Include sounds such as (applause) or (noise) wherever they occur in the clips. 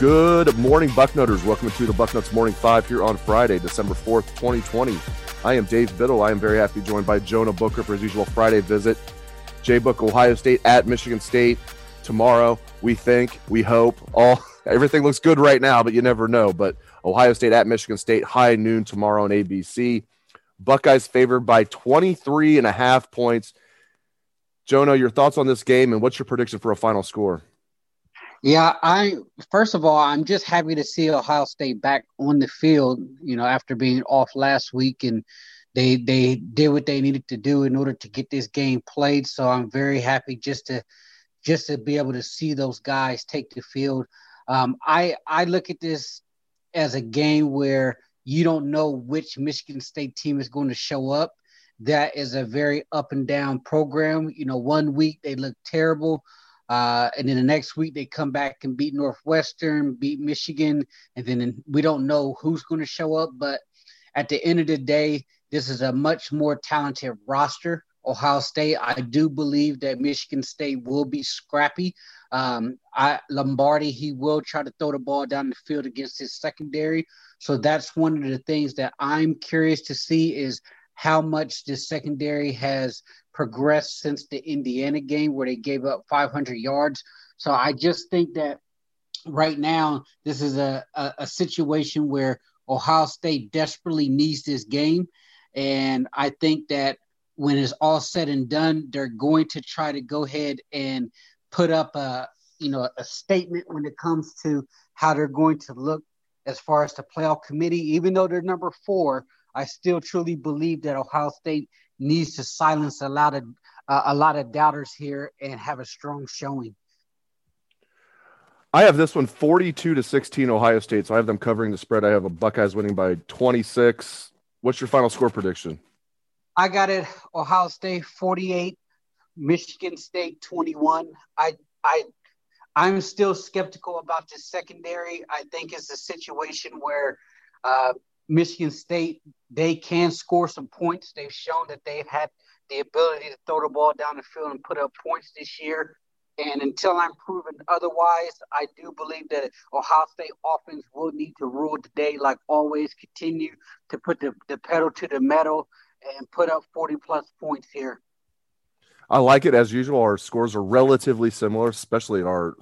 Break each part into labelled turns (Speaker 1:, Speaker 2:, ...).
Speaker 1: Good morning, Bucknutters. Welcome to the Bucknuts Morning Five here on Friday, December 4th, 2020. I am Dave Biddle. I am very happy to be joined by Jonah Booker for his usual Friday visit. J Book, Ohio State at Michigan State tomorrow. We think, we hope, all (laughs) everything looks good right now, but you never know. But Ohio State at Michigan State, high noon tomorrow on ABC. Buckeyes favored by 23 and a half points. Jonah, your thoughts on this game and what's your prediction for a final score?
Speaker 2: Yeah, I first of all, I'm just happy to see Ohio State back on the field. You know, after being off last week, and they they did what they needed to do in order to get this game played. So I'm very happy just to just to be able to see those guys take the field. Um, I I look at this as a game where you don't know which Michigan State team is going to show up. That is a very up and down program. You know, one week they look terrible. Uh, and then the next week they come back and beat Northwestern, beat Michigan, and then we don't know who's going to show up. But at the end of the day, this is a much more talented roster. Ohio State, I do believe that Michigan State will be scrappy. Um, I, Lombardi, he will try to throw the ball down the field against his secondary. So that's one of the things that I'm curious to see is how much the secondary has progressed since the Indiana game where they gave up 500 yards. So I just think that right now this is a, a, a situation where Ohio State desperately needs this game. And I think that when it's all said and done, they're going to try to go ahead and put up a you know a statement when it comes to how they're going to look as far as the playoff committee. Even though they're number four, I still truly believe that Ohio State needs to silence a lot of uh, a lot of doubters here and have a strong showing.
Speaker 1: I have this one 42 to 16 Ohio State. So I have them covering the spread. I have a Buckeyes winning by 26. What's your final score prediction?
Speaker 2: I got it Ohio State 48, Michigan State 21. I I I'm still skeptical about the secondary. I think it's a situation where uh, Michigan State, they can score some points. They've shown that they've had the ability to throw the ball down the field and put up points this year. And until I'm proven otherwise, I do believe that Ohio State offense will need to rule today, like always, continue to put the, the pedal to the metal and put up 40 plus points here.
Speaker 1: I like it as usual. Our scores are relatively similar, especially in our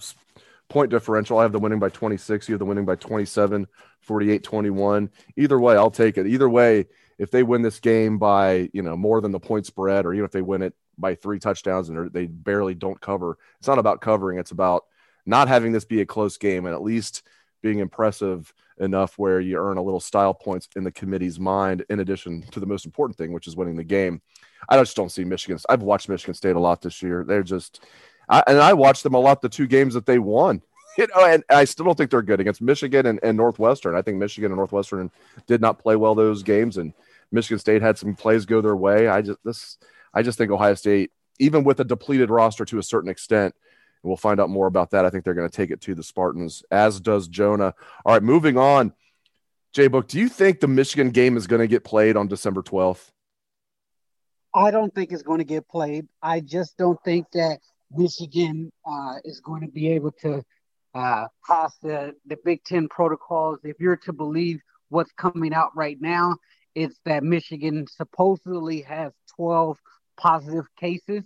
Speaker 1: point differential. I have the winning by 26. You have the winning by 27, 48, 21. Either way, I'll take it. Either way, if they win this game by, you know, more than the point spread, or even if they win it by three touchdowns and they barely don't cover, it's not about covering. It's about not having this be a close game and at least being impressive enough where you earn a little style points in the committee's mind, in addition to the most important thing, which is winning the game. I just don't see Michigan. I've watched Michigan State a lot this year. They're just I, and I watched them a lot the two games that they won. (laughs) You know, and I still don't think they're good against Michigan and, and Northwestern. I think Michigan and Northwestern did not play well those games, and Michigan State had some plays go their way. I just this I just think Ohio State, even with a depleted roster to a certain extent, and we'll find out more about that. I think they're going to take it to the Spartans, as does Jonah. All right, moving on. J Book, do you think the Michigan game is going to get played on December 12th?
Speaker 2: I don't think it's going to get played. I just don't think that Michigan uh, is going to be able to uh, pass the, the Big Ten protocols. If you're to believe what's coming out right now, it's that Michigan supposedly has 12 positive cases.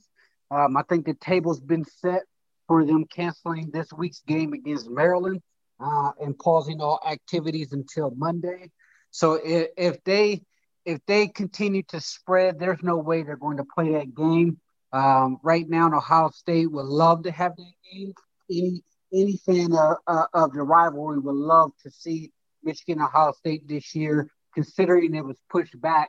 Speaker 2: Um, I think the table's been set for them canceling this week's game against Maryland uh, and pausing all activities until Monday. So if, if they if they continue to spread, there's no way they're going to play that game. Um, right now, Ohio State would love to have that game. Any any fan of, uh, of the rivalry would love to see Michigan Ohio State this year, considering it was pushed back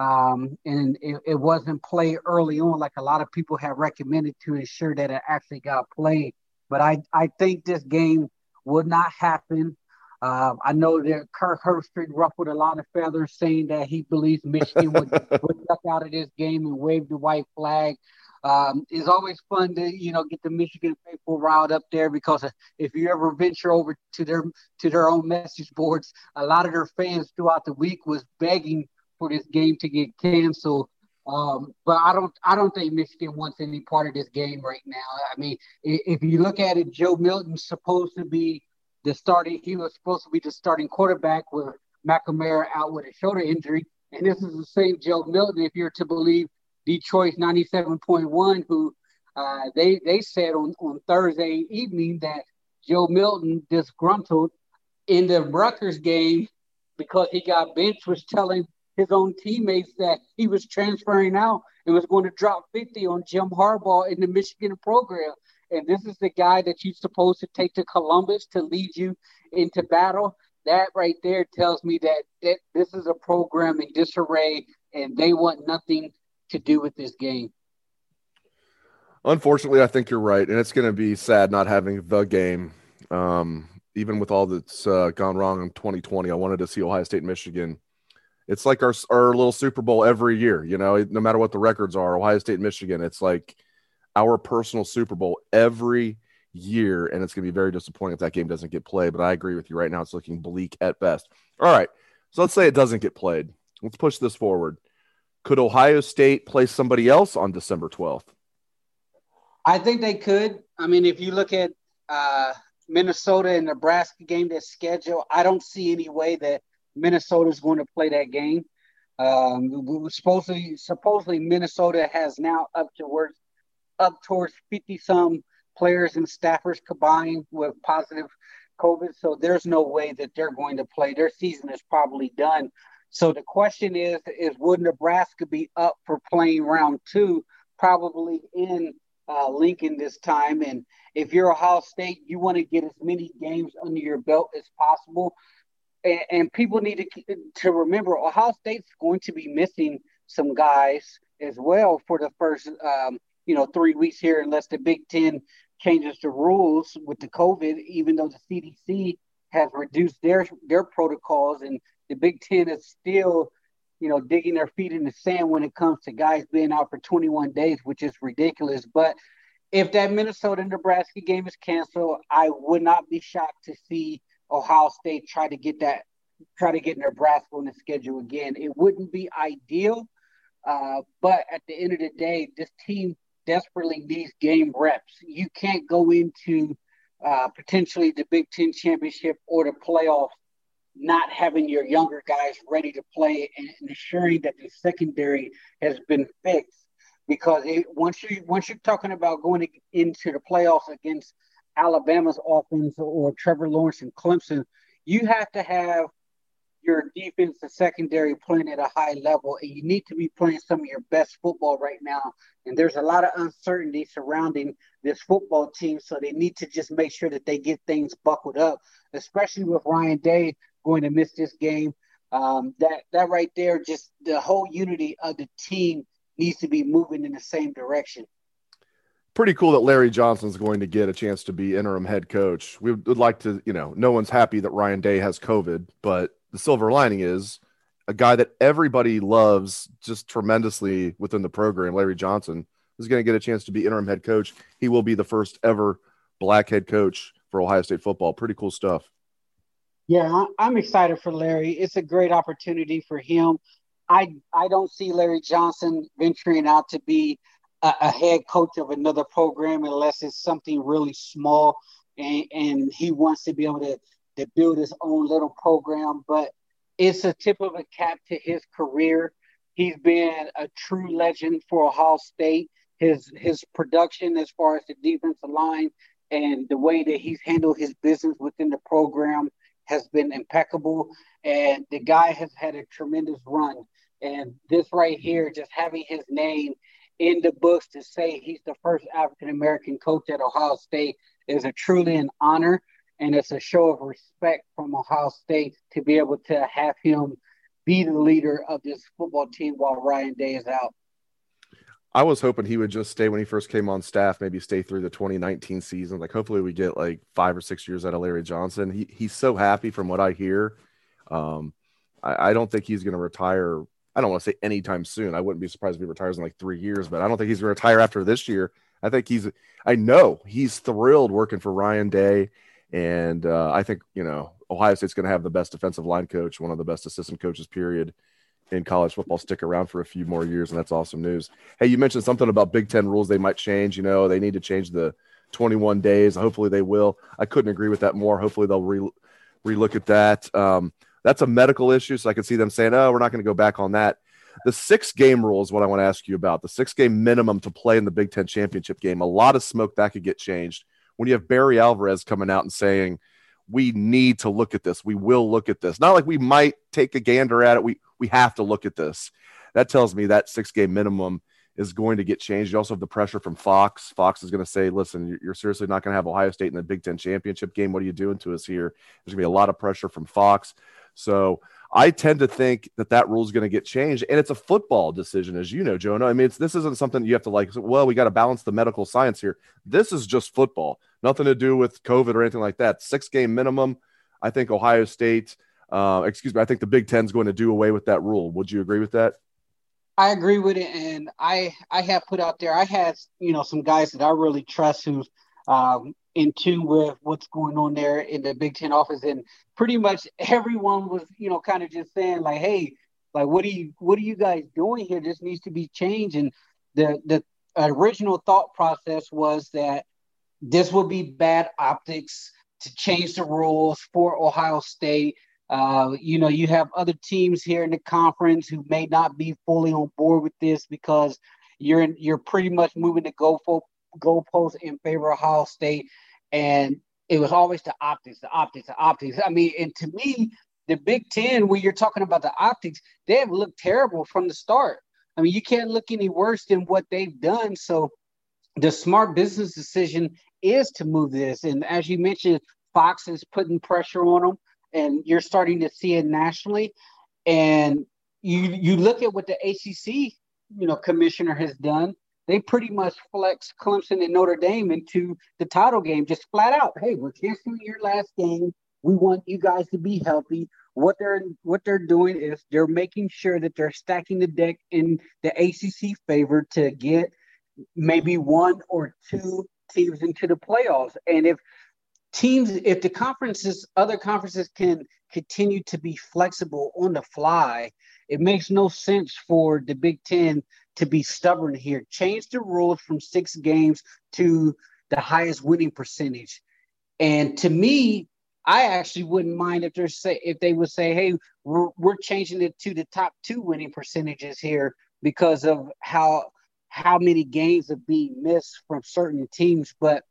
Speaker 2: um, and it, it, wasn't played early on like a lot of people have recommended to ensure that it actually got played. But I, I think this game would not happen. Uh, I know that Kirk Herbstreit ruffled a lot of feathers saying that he believes Michigan would, (laughs) would duck out of this game and wave the white flag. Um, it's always fun to you know get the Michigan faithful riled up there because if you ever venture over to their to their own message boards, a lot of their fans throughout the week was begging for this game to get canceled. Um, but I don't I don't think Michigan wants any part of this game right now. I mean, if you look at it, Joe Milton's supposed to be the starting. He was supposed to be the starting quarterback with McNamara out with a shoulder injury, and this is the same Joe Milton, if you're to believe Detroit's 97.1, who uh, they they said on, on Thursday evening that Joe Milton disgruntled in the Rutgers game because he got benched was telling his own teammates that he was transferring out and was going to drop 50 on Jim Harbaugh in the Michigan program. And this is the guy that you're supposed to take to Columbus to lead you into battle. That right there tells me that, that this is a program in disarray and they want nothing to do with this game.
Speaker 1: Unfortunately, I think you're right, and it's going to be sad not having the game. Um, even with all that's uh, gone wrong in 2020, I wanted to see Ohio State, Michigan. It's like our our little Super Bowl every year. You know, no matter what the records are, Ohio State, Michigan. It's like our personal Super Bowl every year, and it's going to be very disappointing if that game doesn't get played. But I agree with you. Right now, it's looking bleak at best. All right, so let's say it doesn't get played. Let's push this forward. Could Ohio State play somebody else on December 12th?
Speaker 2: I think they could. I mean, if you look at uh, Minnesota and Nebraska game that's scheduled, I don't see any way that Minnesota is going to play that game. Um, supposedly, supposedly Minnesota has now up towards up towards 50 some players and staffers combined with positive COVID. So there's no way that they're going to play. Their season is probably done. So the question is, is would Nebraska be up for playing round two, probably in uh, Lincoln this time. And if you're Ohio State, you want to get as many games under your belt as possible. And, and people need to, to remember Ohio State's going to be missing some guys as well for the first, um, you know, three weeks here, unless the Big Ten changes the rules with the COVID, even though the CDC has reduced their their protocols and the Big Ten is still you know, digging their feet in the sand when it comes to guys being out for 21 days, which is ridiculous. But if that Minnesota Nebraska game is canceled, I would not be shocked to see Ohio State try to get that, try to get Nebraska on the schedule again. It wouldn't be ideal, uh, but at the end of the day, this team desperately needs game reps. You can't go into uh, potentially the Big Ten championship or the playoffs not having your younger guys ready to play and ensuring that the secondary has been fixed. Because it, once you once you're talking about going into the playoffs against Alabama's offense or Trevor Lawrence and Clemson, you have to have your defense and secondary playing at a high level, and you need to be playing some of your best football right now. And there's a lot of uncertainty surrounding this football team, so they need to just make sure that they get things buckled up, especially with Ryan Day going to miss this game. Um, that that right there, just the whole unity of the team needs to be moving in the same direction.
Speaker 1: Pretty cool that Larry Johnson's going to get a chance to be interim head coach. We would like to, you know, no one's happy that Ryan Day has COVID, but the silver lining is a guy that everybody loves just tremendously within the program, Larry Johnson, is going to get a chance to be interim head coach. He will be the first ever black head coach for Ohio State football. Pretty cool stuff.
Speaker 2: Yeah, I'm excited for Larry. It's a great opportunity for him. I I don't see Larry Johnson venturing out to be a, a head coach of another program unless it's something really small and, and he wants to be able to, to build his own little program. But it's a tip of a cap to his career. He's been a true legend for Ohio State. His his production as far as the defensive line and the way that he's handled his business within the program has been impeccable, and the guy has had a tremendous run. And this right here, just having his name in the books to say he's the first African American coach at Ohio State is a truly an honor, and it's a show of respect from Ohio State to be able to have him be the leader of this football team while Ryan Day is out.
Speaker 1: I was hoping he would just stay when he first came on staff, maybe stay through the 2019 season. Like, hopefully, we get like five or six years out of Larry Johnson. He he's so happy from what I hear. Um, I, I don't think he's going to retire. I don't want to say anytime soon. I wouldn't be surprised if he retires in like three years, but I don't think he's going to retire after this year. I think he's. I know he's thrilled working for Ryan Day, and uh, I think you know Ohio State's going to have the best defensive line coach, one of the best assistant coaches, period in college football stick around for a few more years, and that's awesome news. Hey, you mentioned something about Big Ten rules they might change. You know, they need to change the 21 days. Hopefully they will. I couldn't agree with that more. Hopefully they'll re relook at that. Um, that's a medical issue, so I could see them saying, "Oh, we're not going to go back on that." The six game rule is what I want to ask you about. The six game minimum to play in the Big Ten championship game. A lot of smoke that could get changed when you have Barry Alvarez coming out and saying, "We need to look at this. We will look at this." Not like we might take a gander at it. We we have to look at this. That tells me that six game minimum is going to get changed. You also have the pressure from Fox. Fox is going to say, listen, you're seriously not going to have Ohio State in the Big Ten championship game. What are you doing to us here? There's going to be a lot of pressure from Fox. So I tend to think that that rule is going to get changed. And it's a football decision, as you know, Jonah. I mean, this isn't something you have to like, well, we got to balance the medical science here. This is just football, nothing to do with COVID or anything like that. Six game minimum. I think Ohio State, uh, excuse me, I think the Big Ten is going to do away with that rule. Would you agree with that?
Speaker 2: I agree with it, and I I have put out there. I had you know some guys that I really trust who's um, in tune with what's going on there in the Big Ten office, and pretty much everyone was you know kind of just saying like, hey, like what are you what are you guys doing here? This needs to be changed. And the the original thought process was that this would be bad optics to change the rules for Ohio State uh, you know, you have other teams here in the conference who may not be fully on board with this because you're in, you're pretty much moving the goal goalpost in favor of Ohio State, and it was always the optics, the optics, the optics. I mean, and to me, the Big Ten, when you're talking about the optics, they have looked terrible from the start. I mean, you can't look any worse than what they've done. So, the smart business decision is to move this. And as you mentioned, Fox is putting pressure on them and you're starting to see it nationally. And you you look at what the ACC you know commissioner has done. They pretty much flex Clemson and Notre Dame into the title game, just flat out. Hey, we're canceling your last game. We want you guys to be healthy. What they're what they're doing is they're making sure that they're stacking the deck in the ACC favor to get maybe one or two teams into the playoffs. And if teams, if the conferences, other conferences can continue to be flexible on the fly, it makes no sense for the Big Ten to be stubborn here. Change the rules from six games to the highest winning percentage. And to me, I actually wouldn't mind if they're say if they would say, "Hey, we're, we're changing it to the top two winning percentages here because of how how many games are being missed from certain teams." But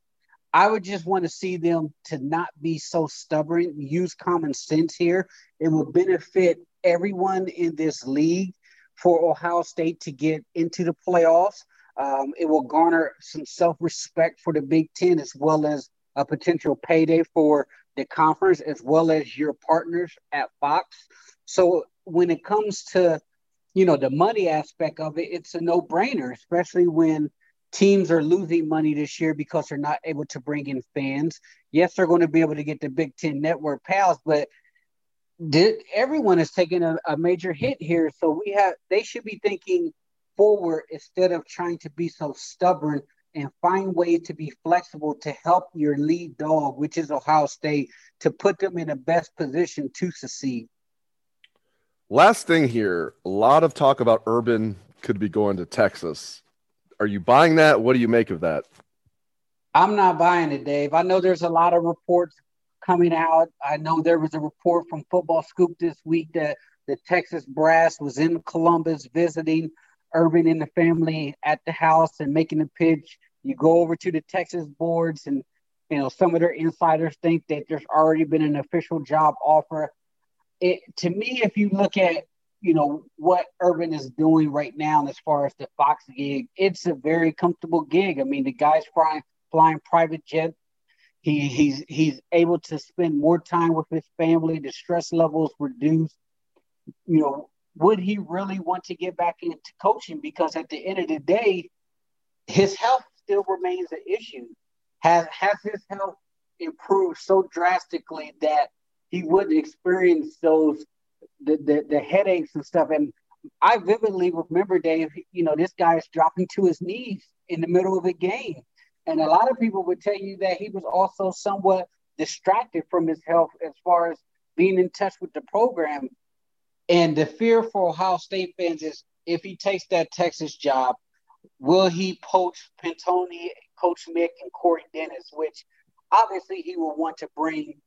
Speaker 2: I would just want to see them to not be so stubborn, use common sense here. It will benefit everyone in this league for Ohio State to get into the playoffs. Um, it will garner some self respect for the Big Ten as well as a potential payday for the conference as well as your partners at Fox. So when it comes to you know the money aspect of it, it's a no brainer, especially when teams are losing money this year because they're not able to bring in fans. Yes, they're going to be able to get the Big Ten Network pals, but did, everyone is taking a, a major hit here. So we have they should be thinking forward instead of trying to be so stubborn and find ways to be flexible to help your lead dog, which is Ohio State, to put them in the best position to succeed.
Speaker 1: Last thing here, a lot of talk about Urban could be going to Texas. Are you buying that? What do you make of that?
Speaker 2: I'm not buying it, Dave. I know there's a lot of reports coming out. I know there was a report from Football Scoop this week that the Texas brass was in Columbus visiting Urban and the family at the house and making a pitch. You go over to the Texas boards, and you know some of their insiders think that there's already been an official job offer. It to me, if you look at you know what Urban is doing right now, as far as the Fox gig, it's a very comfortable gig. I mean, the guy's flying flying private jet. He he's he's able to spend more time with his family. The stress levels reduced. You know, would he really want to get back into coaching? Because at the end of the day, his health still remains an issue. Has has his health improved so drastically that he wouldn't experience those the, the, the headaches and stuff. And I vividly remember, Dave, you know, this guy is dropping to his knees in the middle of a game. And a lot of people would tell you that he was also somewhat distracted from his health as far as being in touch with the program. And the fear for Ohio State fans is if he takes that Texas job, will he poach Pantoni, Coach Mick, and Corey Dennis, which obviously he will want to bring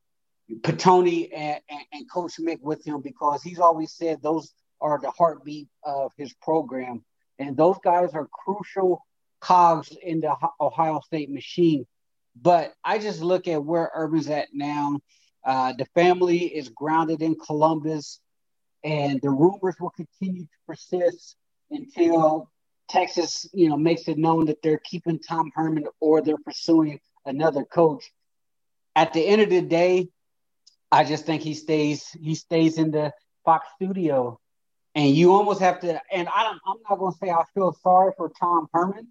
Speaker 2: Pantoni and, and, and Coach Mick with him because he's always said those are the heartbeat of his program. And those guys are crucial cogs in the Ohio State machine. But I just look at where Urban's at now. Uh, the family is grounded in Columbus, and the rumors will continue to persist until Texas, you know, makes it known that they're keeping Tom Herman or they're pursuing another coach. At the end of the day, I just think he stays he stays in the Fox studio, and you almost have to. And I don't, I'm not going to say I feel sorry for Tom Herman,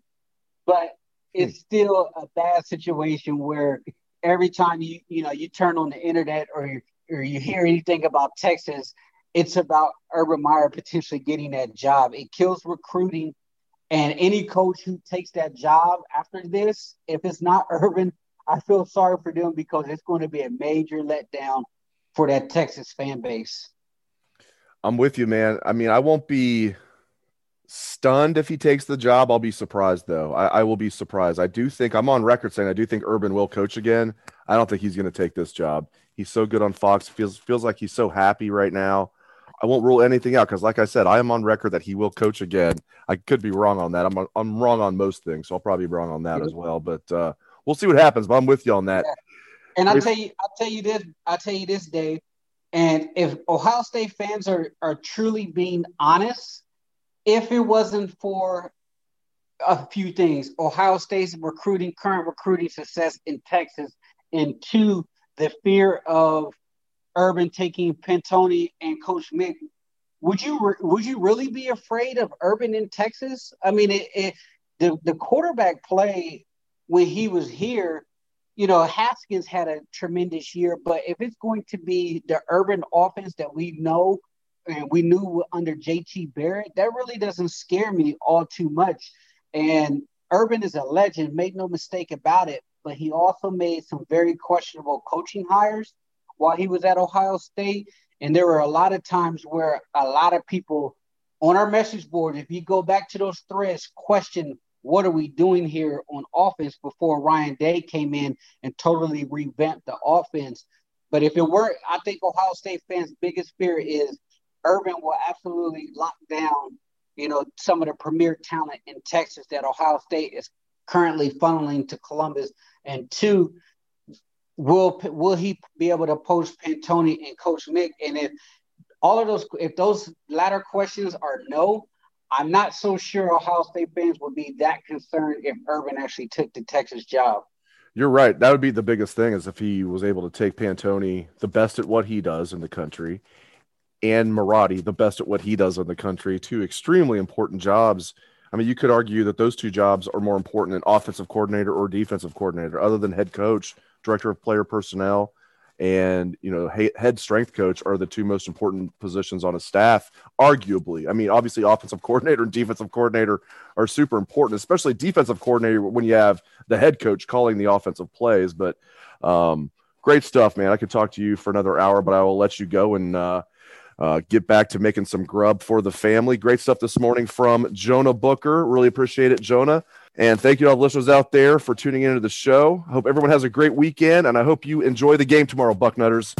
Speaker 2: but it's hmm. still a bad situation where every time you you know you turn on the internet or you, or you hear anything about Texas, it's about Urban Meyer potentially getting that job. It kills recruiting, and any coach who takes that job after this, if it's not (laughs) Urban, I feel sorry for them because it's going to be a major letdown for that Texas fan base.
Speaker 1: I'm with you, man. I mean, I won't be stunned if he takes the job. I'll be surprised though. I, I, will be surprised. I do think I'm on record saying I do think Urban will coach again. I don't think he's going to take this job. He's so good on Fox. Feels feels like he's so happy right now. I won't rule anything out because, like I said, I am on record that he will coach again. I could be wrong on that. I'm I'm wrong on most things, so I'll probably be wrong on that as well. But uh, we'll see what happens. But I'm with you on that. Yeah.
Speaker 2: And I'll tell you, I'll tell you this. I'll tell you this, Dave. And if Ohio State fans are are truly being honest, if it wasn't for a few things, Ohio State's recruiting, current recruiting success in Texas, and two, the fear of Urban taking Pantoni and Coach Mick, would you re- would you really be afraid of Urban in Texas? I mean, it, it, the the quarterback play when he was here, you know, Haskins had a tremendous year, but if it's going to be the Urban offense that we know and we knew under JT Barrett, that really doesn't scare me all too much. And Urban is a legend, made no mistake about it, but he also made some very questionable coaching hires while he was at Ohio State. And there were a lot of times where a lot of people on our message board, if you go back to those threads, question what are we doing here on offense before Ryan Day came in and totally revamped the offense. But if it were, I think Ohio State fans' biggest fear is Urban will absolutely lock down, you know, some of the premier talent in Texas that Ohio State is currently funneling to Columbus. And two, will will he be able to post Pantoni and Coach Mick? And if all of those, if those latter questions are no, I'm not so sure Ohio State fans would be that concerned if Urban actually took the Texas job.
Speaker 1: You're right. That would be the biggest thing is if he was able to take Pantoni, the best at what he does in the country, and Marotti, the best at what he does in the country, two extremely important jobs. I mean, you could argue that those two jobs are more important than offensive coordinator or defensive coordinator, other than head coach director of player personnel, and you know head strength coach are the two most important positions on a staff arguably. I mean obviously offensive (laughs) coordinator and defensive coordinator are super important especially defensive coordinator when you have the head coach calling the offensive plays. But um, great stuff man. I could talk to you for another hour but i will let you go and uh, uh, get back to making some grub for the family. Great stuff this morning from jonah booker. Really appreciate it jonah and thank you to all the listeners out there for tuning into the show. I hope everyone has a great weekend, and I hope you enjoy the game tomorrow, Bucknutters.